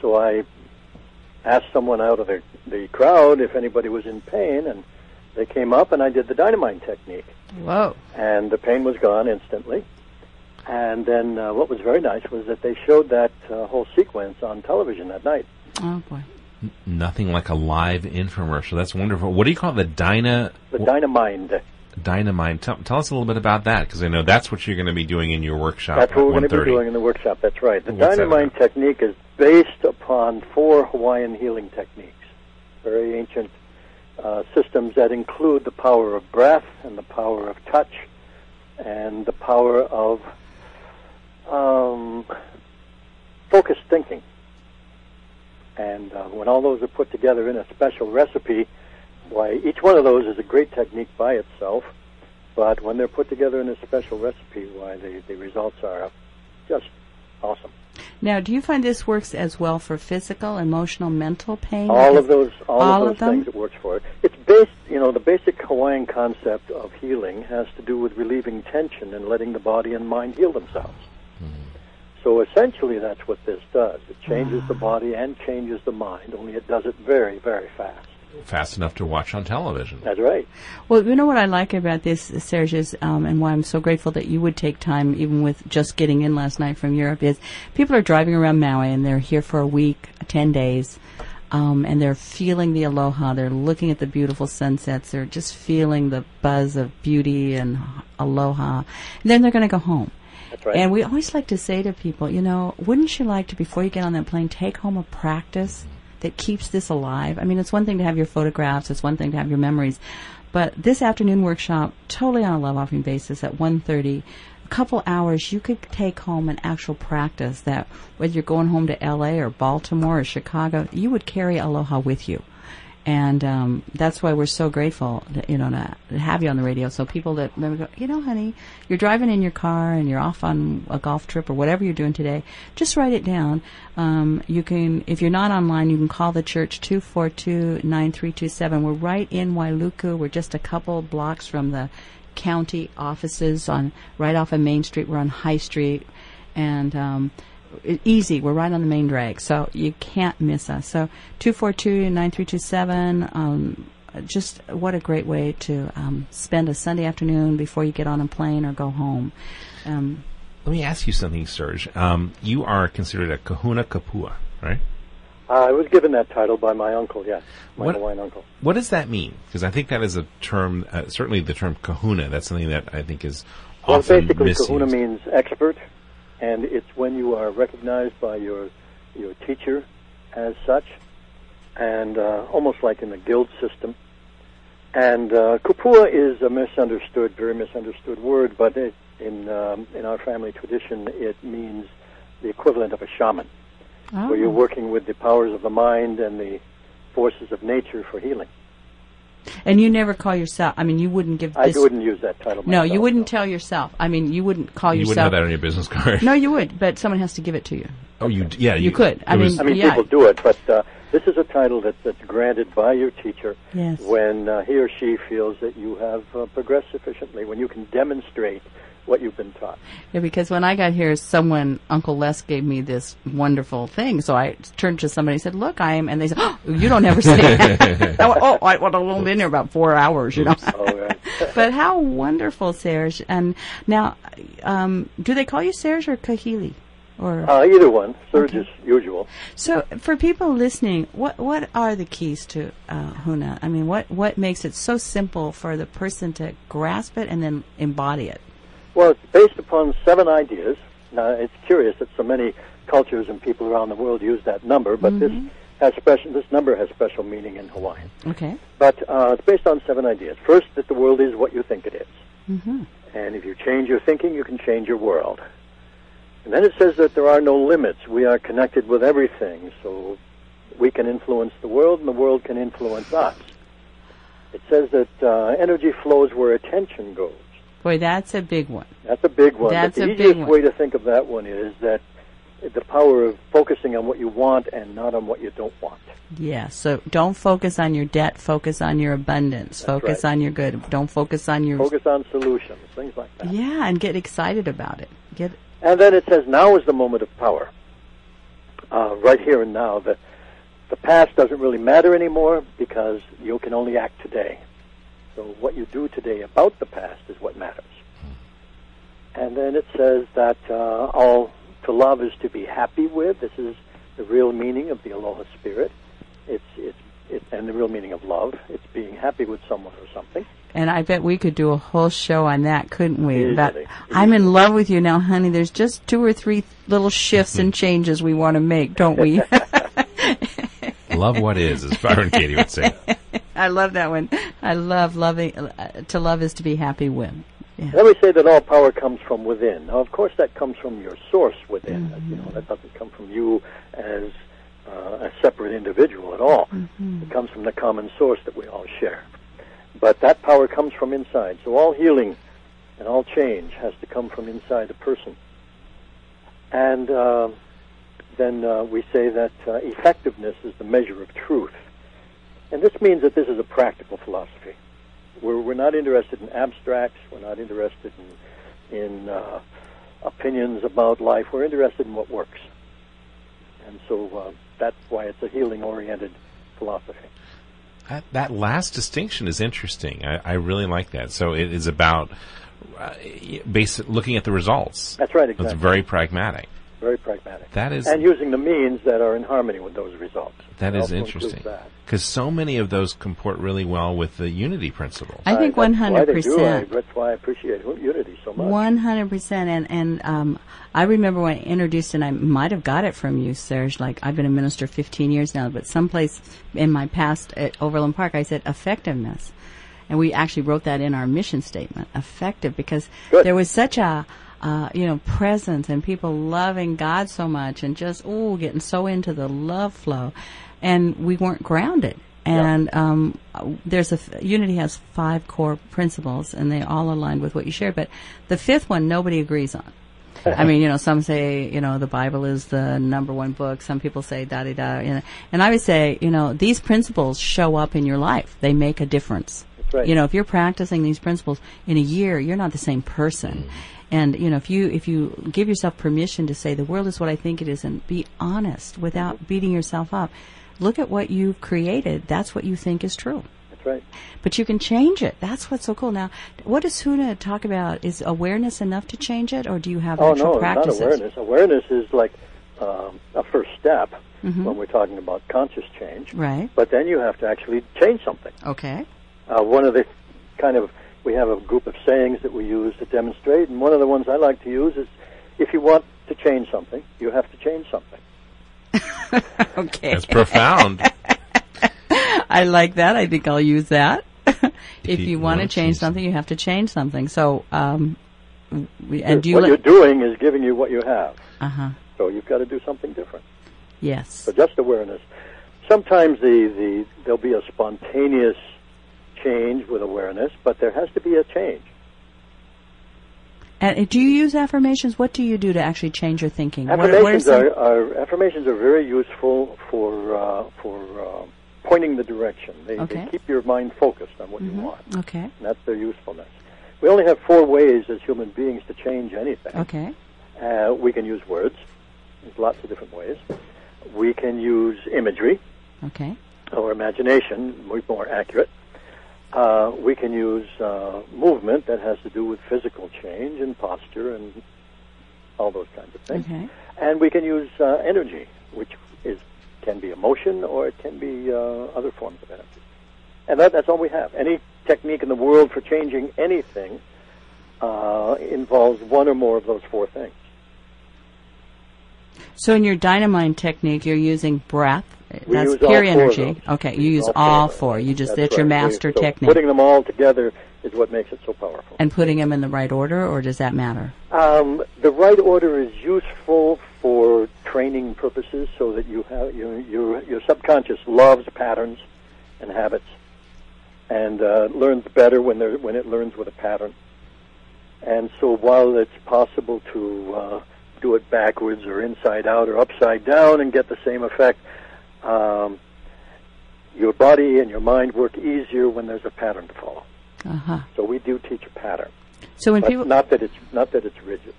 So I asked someone out of the, the crowd if anybody was in pain, and they came up, and I did the Dynamind technique Whoa! and the pain was gone instantly. And then uh, what was very nice was that they showed that uh, whole sequence on television that night. Oh boy! nothing like a live infomercial that's wonderful what do you call it the dyna The Dynamind. Dynamite tell, tell us a little bit about that because I know that's what you're going to be doing in your workshop That's at what we're going to be doing in the workshop. That's right. The What's about? technique is based upon four Hawaiian healing techniques, very ancient uh, systems that include the power of breath and the power of touch and the power of um, focused thinking. And uh, when all those are put together in a special recipe, why each one of those is a great technique by itself. But when they're put together in a special recipe, why the, the results are just awesome. Now, do you find this works as well for physical, emotional, mental pain? All of those, all, all of of those them? things it works for. It's based, you know, the basic Hawaiian concept of healing has to do with relieving tension and letting the body and mind heal themselves. So essentially, that's what this does. It changes Ah. the body and changes the mind. Only it does it very, very fast. Fast enough to watch on television That's right. Well, you know what I like about this, Serge, is, um, and why I'm so grateful that you would take time, even with just getting in last night from Europe, is people are driving around Maui and they're here for a week, 10 days, um, and they're feeling the aloha. They're looking at the beautiful sunsets. They're just feeling the buzz of beauty and aloha. And then they're going to go home. That's right. And we always like to say to people, you know, wouldn't you like to, before you get on that plane, take home a practice that keeps this alive? I mean, it's one thing to have your photographs, it's one thing to have your memories, but this afternoon workshop, totally on a love offering basis at 1.30, a couple hours, you could take home an actual practice that, whether you're going home to L.A. or Baltimore or Chicago, you would carry aloha with you and um, that's why we're so grateful, that, you know, to, have you on the radio. So people that maybe go, you know, honey, you're driving in your car and you're off on a golf trip or whatever you're doing today, just write it down. Um, you can, if you're not online, you can call the church two four two nine three two seven. We're right in Wailuku. We're just a couple blocks from the county offices on right off of Main Street. We're on High Street, and um, easy. We're right on the main drag, so you can't miss us. So two four two nine three two seven. Um, just what a great way to um, spend a Sunday afternoon before you get on a plane or go home. Um, let me ask you something Serge um, you are considered a kahuna kupua right Uh, I was given that title by my uncle, yes, my What- Hawaiian uncle. What does that mean? Because I think that is a term, uh, certainly the term kahuna, that's something that I think is Well, often basically, misused. kahuna means expert, and it's when you are recognized by your your teacher as such, and uh, almost like in the guild system. And uh, kupua is a misunderstood, very misunderstood word, but it, in um, in our family tradition, it means the equivalent of a shaman, where you're oh. working with the powers of the mind and the forces of nature for healing. And you never call yourself. I mean, you wouldn't give. I wouldn't use that title. No, you wouldn't no. tell yourself. I mean, you wouldn't call You wouldn't yourself. have that on your business card. No, you would, but someone has to give it to you. Oh, you yeah. You could. I it was- mean- I mean, Yeah. people do it, but uh, this is a title that, that's granted by your teacher Yes. when uh, he or she feels that you have uh, progressed sufficiently, when you can demonstrate what you've been taught. Yeah, because when I got here, someone, Uncle Les, gave me this wonderful thing. So I turned to somebody and said, "Look, I am," and they said, "Oh, you don't understand." I went, oh, I would have only been here about four hours, you know. Oh, right. *laughs* but how wonderful, Serge! And now, um, do they call you Serge or Kahili? Or uh, either one, Serge Okay. as usual. so, for people listening, what what are the keys to uh, Huna? I mean, what what makes it so simple for the person to grasp it and then embody it? Well, it's based upon seven ideas. Now, it's curious that so many cultures and people around the world use that number, but this has special. This number has special meaning in Hawaiian. Okay. But uh, it's based on seven ideas. First, that the world is what you think it is. And if you change your thinking, you can change your world. And then it says that there are no limits. We are connected with everything, so we can influence the world, and the world can influence us. It says that uh, energy flows where attention goes. Boy, that's a big one. That's a big one. That's but the a big easiest way to think of that one is that the power of focusing on what you want and not on what you don't want. Yeah, so don't focus on your debt, focus on your abundance, focus right. on your good. Don't focus on your Focus on solutions, things like that. Yeah, and get excited about it. Get And then it says, now is the moment of power. Uh, right here and now. The, the past doesn't really matter anymore because you can only act today. So what you do today about the past is what matters. And then it says that uh, all to love is to be happy with. This is the real meaning of the Aloha spirit. It's, it's, it's, and the real meaning of love. It's being happy with someone or something. and I bet we could do a whole show on that, couldn't we? Easily. About I'm in love with you now, honey. There's just two or three little shifts and changes we want to make, don't we? *laughs* *laughs* Love what is, as Byron Katie would say. *laughs* I love that one. I love loving. Uh, to love is to be happy with. let me say that all power comes from within. Now, of course, that comes from your source within. Mm-hmm. You know, that doesn't come from you as uh, a separate individual at all. Mm-hmm. It comes from the common source that we all share. But that power comes from inside. So all healing and all change has to come from inside a person. And uh, then uh, we say that uh, effectiveness is the measure of truth. And this means that this is a practical philosophy. We're, we're not interested in abstracts. We're not interested in, in uh, opinions about life. We're interested in what works. And so uh, that's why it's a healing-oriented philosophy. That, that last distinction is interesting. I, I really like that. So it is about uh, looking at the results. That's right, Exactly. It's very pragmatic. Very pragmatic. That is and using the means that are in harmony with those results. that It is also includes interesting because so many of those comport really well with the unity principle. I think one that's why hundred they do. I- percent. That's why I appreciate unity so much. One hundred percent, and and um, I remember when I introduced, and I might have got it from you, Serge. Like I've been a minister fifteen years now, but someplace in my past at Overland Park, I said effectiveness, and we actually wrote that in our mission statement, effective, because Good. there was such a uh, you know presence and people loving God so much, and just oh, getting so into the love flow, and we weren't grounded. And um, there's a Unity has five core principles, and they all align with what you shared. But the fifth one, nobody agrees on. *laughs* I mean, you know, some say, you know, the Bible is the number one book. Some people say da da da. You know, and I would say, you know, these principles show up in your life. They make a difference. Right. You know, if you're practicing these principles in a year, you're not the same person. And you know, if you if you give yourself permission to say the world is what I think it is, and be honest without beating yourself up, look at what you've created. That's what you think is true That's right. but you can change it. That's what's so cool. Now, what does Huna talk about? Is awareness enough to change it, or do you have Oh actual no, practices? not awareness. Awareness is like um, a first step Mm-hmm. when we're talking about conscious change. Right. But then you have to actually change something. Okay. Uh, one of the kind of we have a group of sayings that we use to demonstrate, and one of the ones I like to use is, if you want to change something, you have to change something. *laughs* Okay. That's profound. *laughs* I like that. I think I'll use that. if you you want to wanna change change something, you have to change something. So, um, we, and do you what let- you're doing is giving you what you have, Uh huh. so you've got to do something different. Yes. So just awareness. Sometimes the, the there'll be a spontaneous change with awareness, but there has to be a change. And do you use affirmations? What do you do to actually change your thinking? What- what Affirmations are, are affirmations are very useful for uh, for uh, pointing the direction. They, Okay. Mm-hmm. they keep your mind focused on what you want, Okay. and that's their usefulness. We only have four ways as human beings to change anything. Okay. Uh, we can use words. There's lots of different ways. We can use imagery Okay. or imagination, more accurate. Uh, we can use uh, movement that has to do with physical change and posture and all those kinds of things. Okay. And we can use uh, energy, which is can be emotion or it can be uh, other forms of energy. And that, that's all we have. Any technique in the world for changing anything uh, involves one or more of those four things. So in your Dynamind technique, you're using breath. We That's pure energy. Okay, We you use all four. You just That's that's your right. master So technique. Putting them all together is what makes it so powerful. and putting them in the right order, or does that matter? Um, the right order is useful for training purposes, so that you have your your, your subconscious loves patterns and habits, and uh, learns better when there when it learns with a pattern. And so, while it's possible to uh, do it backwards or inside out or upside down and get the same effect, um, your body and your mind work easier when there's a pattern to follow. Uh huh. So we do teach a pattern, So when people not that it's not that it's rigid.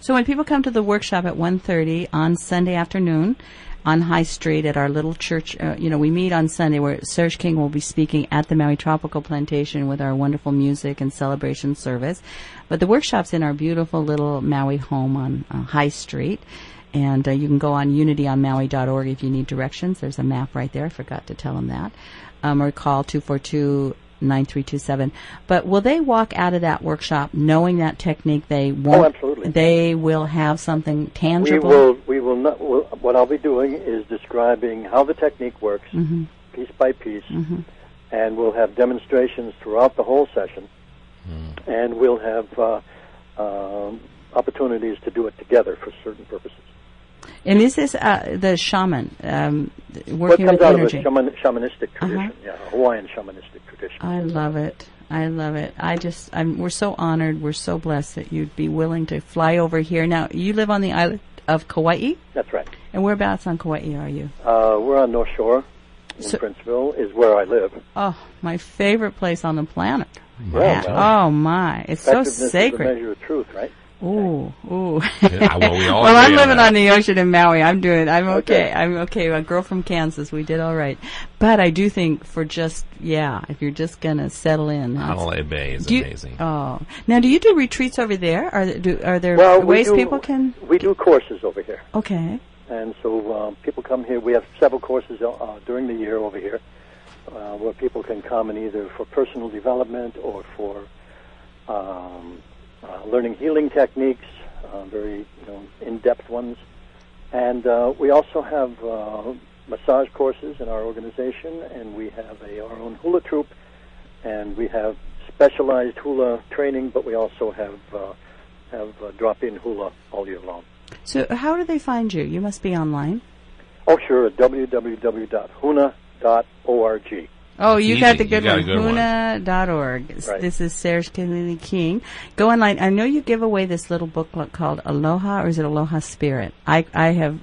So when people come to the workshop at 1.30 on Sunday afternoon on High Street at our little church, uh, you know, we meet on Sunday where Serge King will be speaking at the Maui Tropical Plantation with our wonderful music and celebration service. But the workshop's in our beautiful little Maui home on uh, High Street. And uh, you can go on unityonmaui.org if you need directions. There's a map right there. I forgot to tell them that. Um, or call 242 9327. But will they walk out of that workshop knowing that technique? They won't. Oh, absolutely. They will have something tangible. We will not. We'll, what I'll be doing is describing how the technique works, Mm-hmm. piece by piece, and we'll have demonstrations throughout the whole session, and we'll have uh, um, opportunities to do it together for certain purposes. And this is uh, the shaman um, What working comes with out energy. of a shaman, shamanistic Uh-huh. tradition, yeah, Hawaiian shamanistic tradition. I love it. I love it. I just, I'm, we're so honored. We're so blessed that you'd be willing to fly over here. Now, you live on the island of Kauai, That's right. and whereabouts on Kauai are you? Uh, we're on North Shore in So- Princeville, is where I live. Oh, my favorite place on the planet. Yeah, well, Oh my, it's so effectiveness is sacred. measure of truth, right? Ooh, ooh. Yeah, well, we *laughs* all well, I'm agree on living on the ocean in Maui. I'm doing. I'm okay. Okay. I'm okay. A girl from Kansas. We did all right. But I do think for just yeah, if you're just gonna settle in. that's- Honolulu Bay is do you- amazing. Oh, now do you do retreats over there? Are there, do, are there Well, we ways do- people can? We do courses over here. Okay. And so um, people come here. We have several courses uh, during the year over here uh, where people can come and either for personal development or for um, uh, learning healing techniques, uh, very you know, in-depth ones. And uh, we also have uh, massage courses in our organization, and we have a, our own hula troupe, and we have specialized hula training, but we also have uh, have uh, drop-in hula all year long. So how do they find you? You must be online. Oh, sure, at www.huna.org. Oh, you Easy. got the good got one. good one. Huna.org. Right. This is Serge Kahili King. Go online. I know you give away this little booklet called Aloha, or is it Aloha Spirit? I I have.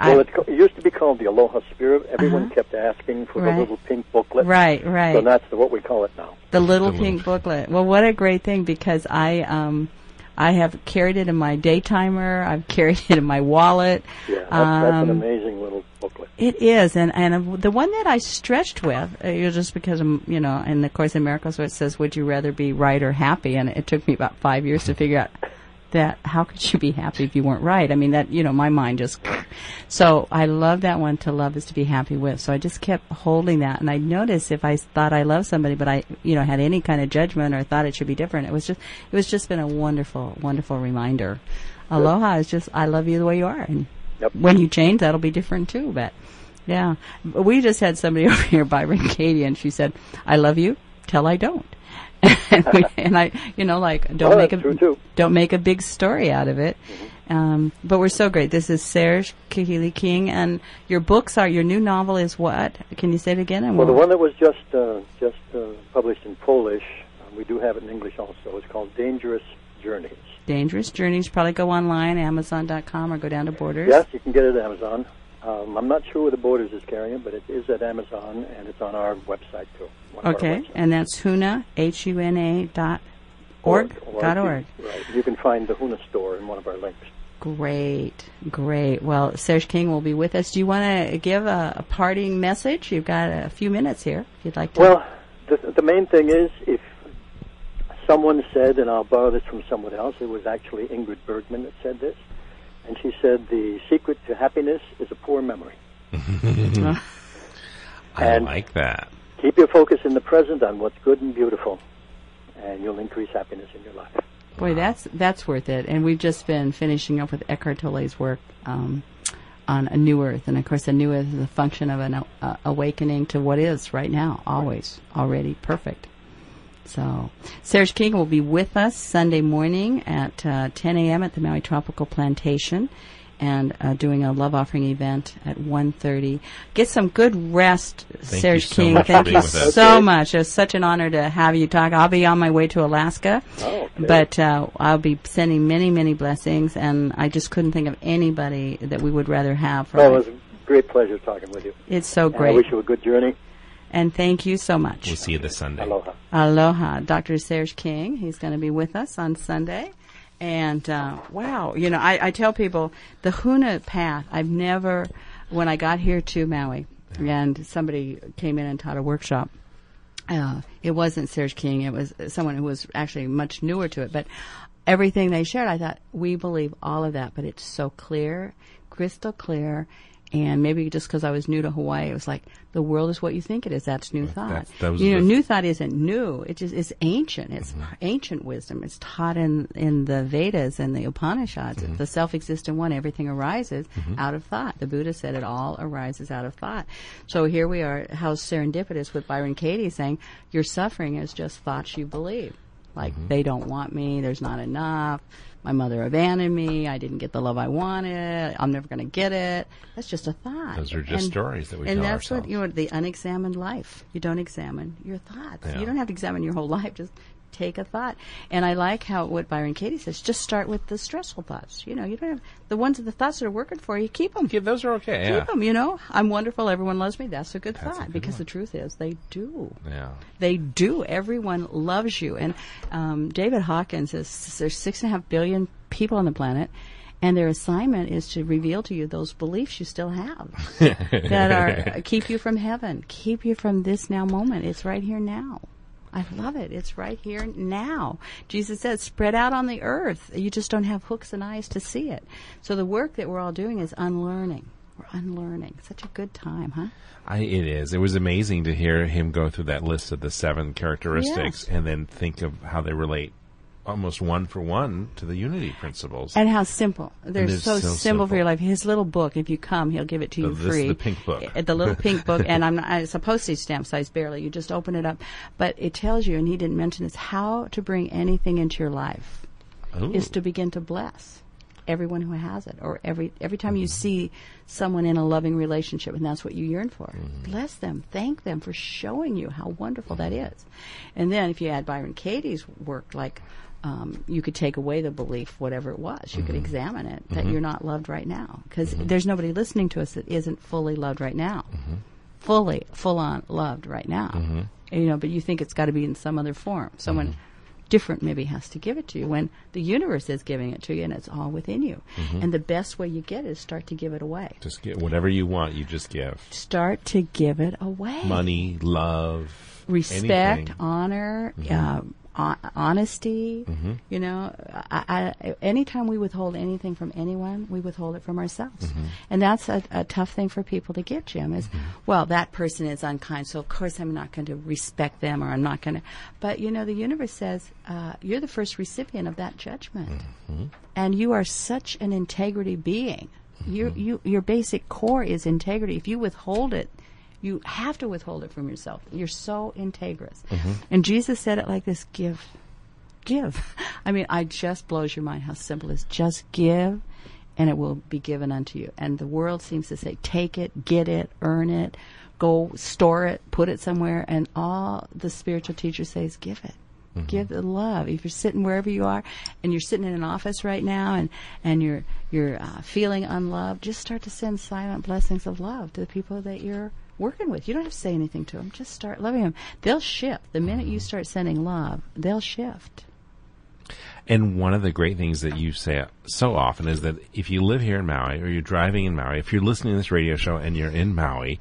I, Well, it's, it used to be called the Aloha Spirit. Everyone Uh-huh. kept asking for Right. the little pink booklet. right, right. So that's the, what we call it now. the little The little- pink booklet. Well, what a great thing because I um I have carried it in my daytimer. I've carried *laughs* it in my wallet. Yeah, that's, that's an Um, amazing little booklet. It is, and and the one that I stretched with, uh, just because I'm, you know, in the Course in Miracles, where it says, "Would you rather be right or happy?" and it took me about five years to figure out that how could you be happy if you weren't right? I mean, that you know, my mind just. So I love that one. To love is to be happy with. So I just kept holding that, and I noticed if I thought I loved somebody, but I, you know, had any kind of judgment or thought it should be different, it was just, it was just been a wonderful, wonderful reminder. Aloha is just, I love you the way you are, and Yep. when you change, that'll be different too. But yeah, we just had somebody *laughs* over here, Byron Katie, and she said, "I love you till I don't." *laughs* and, we, and I, you know, like don't Well, make a. Mm-hmm. don't make a big story out of it. Um, but we're so great. This is Serge Kahili King, and your books are your new novel is what? Can you say it again? And Well, the we'll- one that was just uh, just uh, published in Polish, uh, we do have it in English also. It's called Dangerous Journeys. Dangerous Journeys. Probably go online, Amazon.com, or go down to Borders. Yes, you can get it at Amazon. Um, I'm not sure where the Borders is carrying it, but it is at Amazon, and it's on our website too. one of our Okay, websites. and that's Huna H U N A dot org dot org. Right. You can find the Huna store in one of our links. Great, great. Well, Serge King will be with us. Do you want to give a, a parting message? You've got a few minutes here, if you'd like to. Well, the, the main thing is if someone said, and I'll borrow this from someone else, it was actually Ingrid Bergman that said this, and she said the secret to happiness is a poor memory. *laughs* I and- like that. Keep your focus in the present on what's good and beautiful, and you'll increase happiness in your life. Boy, that's that's worth it. And we've just been finishing up with Eckhart Tolle's work um, on a new earth, and of course, a new earth is a function of an uh, awakening to what is right now, always, already perfect. So, Serge King will be with us Sunday morning at uh, 10 a.m. at the Maui Tropical Plantation. And uh, doing a love offering event at 1.30. Get some good rest, Thank Serge you so King. Thank you so Okay. much. It was such an honor to have you talk. I'll be on my way to Alaska. Oh, okay. But uh, I'll be sending many, many blessings, and I just couldn't think of anybody that we would rather have. For Well, it was a great pleasure talking with you. it's so And I great, wish you a good journey. And thank you so much. We'll see you this Sunday. Aloha. Aloha, Dr. Serge King. He's going to be with us on Sunday. And uh, wow, you know, I, I tell people the Huna path. I've never, when I got here to Maui, and somebody came in and taught a workshop. Uh, it wasn't Serge King. It was someone who was actually much newer to it. But everything they shared, I thought we believe all of that. But it's so clear, crystal clear. And maybe just because I was new to Hawaii, it was like the world is what you think it is. That's new thought. that's- that you know, new thought isn't new. It just it's ancient. It's Mm-hmm. ancient wisdom. It's taught in in the Vedas and the Upanishads. Mm-hmm. The self-existent one. Everything arises out of thought. The Buddha said it all arises out of thought. So here we are. How serendipitous with Byron Katie saying your suffering is just thoughts you believe. Like Mm-hmm. they don't want me. There's not enough. My mother abandoned me. I didn't get the love I wanted. I'm never going to get it. That's just a thought. Those are just stories that we and tell And that's ourselves. what you know. The unexamined life. You don't examine your thoughts. Yeah. You don't have to examine your whole life. Just take a thought. And I like how what Byron Katie says. Just start with the stressful thoughts. You know, you don't have the ones the thoughts that are working for you. Keep them. Yeah, those are okay. Yeah. Keep them. You know, I'm wonderful. Everyone loves me. That's a good That's a thought good because one. the truth is they do. Yeah. They do. Everyone loves you. And um, David Hawkins says there's six and a half billion people on the planet, and their assignment is to reveal to you those beliefs you still have *laughs* that are keep you from heaven, keep you from this now moment. It's right here now. I love it. It's right here now. Jesus said, spread out on the earth. You just don't have hooks and eyes to see it. So the work that we're all doing is unlearning. We're unlearning. Such a good time, huh? I, it is. It was amazing to hear him go through that list of the seven characteristics Yes. and then think of how they relate almost one for one to the unity principles. And how simple. They're so, so simple, for your life. His little book, if you come, he'll give it to you this is free. the pink book. Uh, The little pink book, *laughs* and I'm not, it's a postage stamp size barely. You just open it up. But it tells you, and he didn't mention this, how to bring anything into your life Ooh. is to begin to bless everyone who has it or every every time you Mm-hmm. see someone in a loving relationship and that's what you yearn for Mm-hmm. bless them thank them for showing you how wonderful that is and then if you add byron katie's work like um, you could take away the belief whatever it was. You could Mm-hmm. examine it that you're not loved right now. Because there's nobody listening to us that isn't fully loved right now. Mm-hmm. fully full on loved right now. You know but you think it's got to be in some other form. Someone Mm-hmm. different maybe has to give it to you when the universe is giving it to you and it's all within you. And the best way you get it is start to give it away. Just get whatever you want, you just give. start to give it away. Money, love, respect anything. honor um, hon- honesty mm-hmm. you know? I, I, anytime we withhold anything from anyone we withhold it from ourselves. Mm-hmm. And that's a, a tough thing for people to get jim is mm-hmm. well that person is unkind so of course i'm not going to respect them or i'm not going to but you know the universe says uh, you're the first recipient of that judgment. And you are such an integrity being. You, you, your basic core is integrity. If you withhold it You have to withhold it from yourself. You're so integrous. Mm-hmm. And Jesus said it like this: "Give, give." *laughs* I mean, I just blows your mind how simple it is. Just give, and it will be given unto you. And the world seems to say, "Take it, get it, earn it, go store it, put it somewhere." And all the spiritual teachers say is, "Give it." Give the love. If you're sitting wherever you are, and you're sitting in an office right now, and and you're you're uh, feeling unloved, just start to send silent blessings of love to the people that you're working with. You don't have to say anything to them. Just start loving them. They'll shift the minute you start sending love. They'll shift. And one of the great things that you say so often is that if you live here in Maui or you're driving in Maui, if you're listening to this radio show and you're in Maui,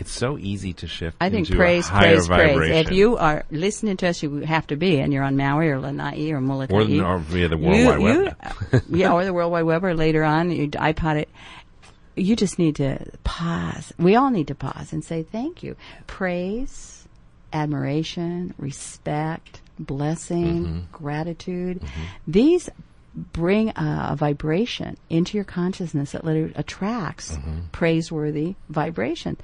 it's so easy to shift. I think praise, a higher praise, praise. If you are listening to us, you have to be, and you're on Maui or Lanai or Molokai. or, or via the World you, Wide Web. you- yeah, or the World Wide Web, or later on, you iPod it. You just need to pause. We all need to pause and say thank you. Praise, admiration, respect, blessing, Mm-hmm. gratitude. These bring a, a vibration into your consciousness that later attracts Mm-hmm. praiseworthy vibration.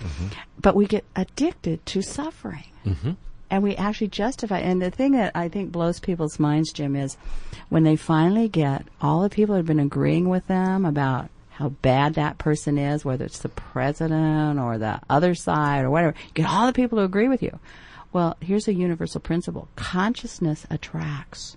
But we get addicted to suffering Mm-hmm. and we actually justify. And the thing that I think blows people's minds, Jim, is when they finally get all the people have been agreeing with them about how bad that person is, whether it's the president or the other side or whatever, get all the people who agree with you. Well, here's a universal principle: consciousness attracts.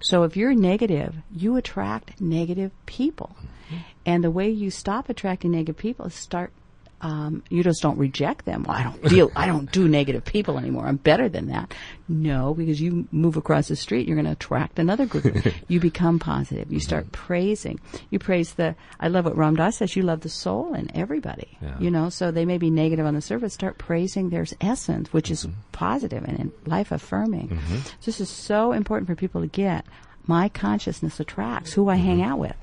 So if you're negative, you attract negative people. Mm-hmm. And the way you stop attracting negative people is start um, you just don't reject them. Well, I don't deal. I don't do negative people anymore. I'm better than that. No, because you move across the street, you're going to attract another group. *laughs* you become positive. You start praising. You praise the. I love what Ram Dass says. You love the soul in everybody. Yeah. You know, so they may be negative on the surface. Start praising their essence, which is mm-hmm. positive and life affirming. So this is so important for people to get. My consciousness attracts who I hang mm-hmm. out with.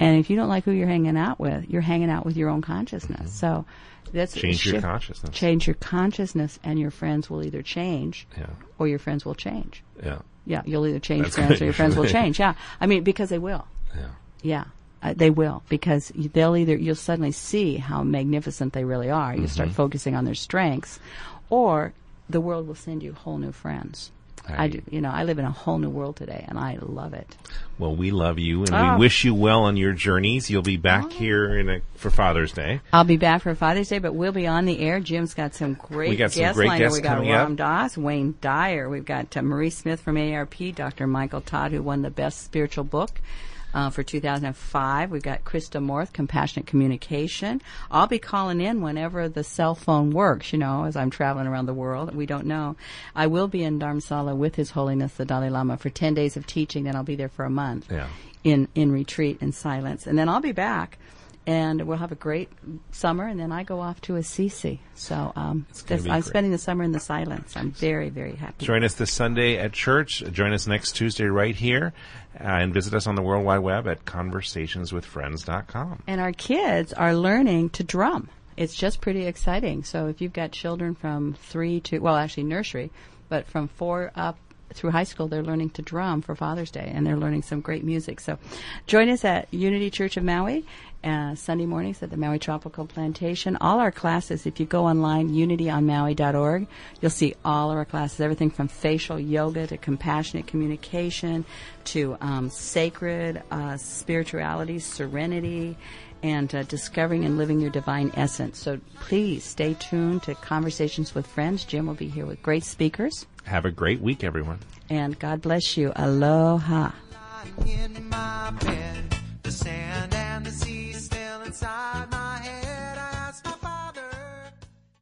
And if you don't like who you're hanging out with, you're hanging out with your own consciousness. So that's Change your consciousness. Change your consciousness, and your friends will either change, Yeah. or your friends will change. Yeah. Yeah, you'll either change That's friends or your friends will *laughs* change. Yeah, I mean because they will. Yeah. Yeah, uh, they will because they'll either you'll suddenly see how magnificent they really are. You Mm-hmm. start focusing on their strengths, or the world will send you whole new friends. I, Right. do, you know, I live in a whole new world today, and I love it. Well, we love you and Oh. we wish you well on your journeys. You'll be back here in a, for Father's Day. I'll be back for Father's Day, but we'll be on the air. Jim's got some great We got some guests great lined up. guests We got coming up. Ram Dass, Wayne Dyer. We've got uh, Marie Smith from ARP, Dr. Michael Todd, who won the best spiritual book. Uh, for 2005, we've got Krista Morth, Compassionate Communication. I'll be calling in whenever the cell phone works, you know, as I'm traveling around the world. We don't know. I will be in Dharamsala with His Holiness the Dalai Lama for 10 days of teaching, then I'll be there for a month Yeah. in in retreat in silence, and then I'll be back, and we'll have a great summer, and then I go off to Assisi. So um, this- I'm great. spending the summer in the silence. I'm very very happy. Join us this Sunday at church. Join us next Tuesday right here. Uh, and visit us on the World Wide Web at conversationswithfriends.com. And our kids are learning to drum. It's just pretty exciting. So if you've got children from three to well, actually nursery, but from four up through high school, they're learning to drum for Father's Day, and they're learning some great music. So, join us at Unity Church of Maui uh, Sunday mornings at the Maui Tropical Plantation. All our classes, if you go online, unityonmaui.org, you'll see all of our classes. Everything from facial yoga to compassionate communication to um, sacred uh, spirituality, serenity and uh, discovering and living your divine essence. So please stay tuned to Conversations with Friends. Jim will be here with great speakers. Have a great week, everyone. And God bless you. Aloha. in my bed. The sand and the sea still inside my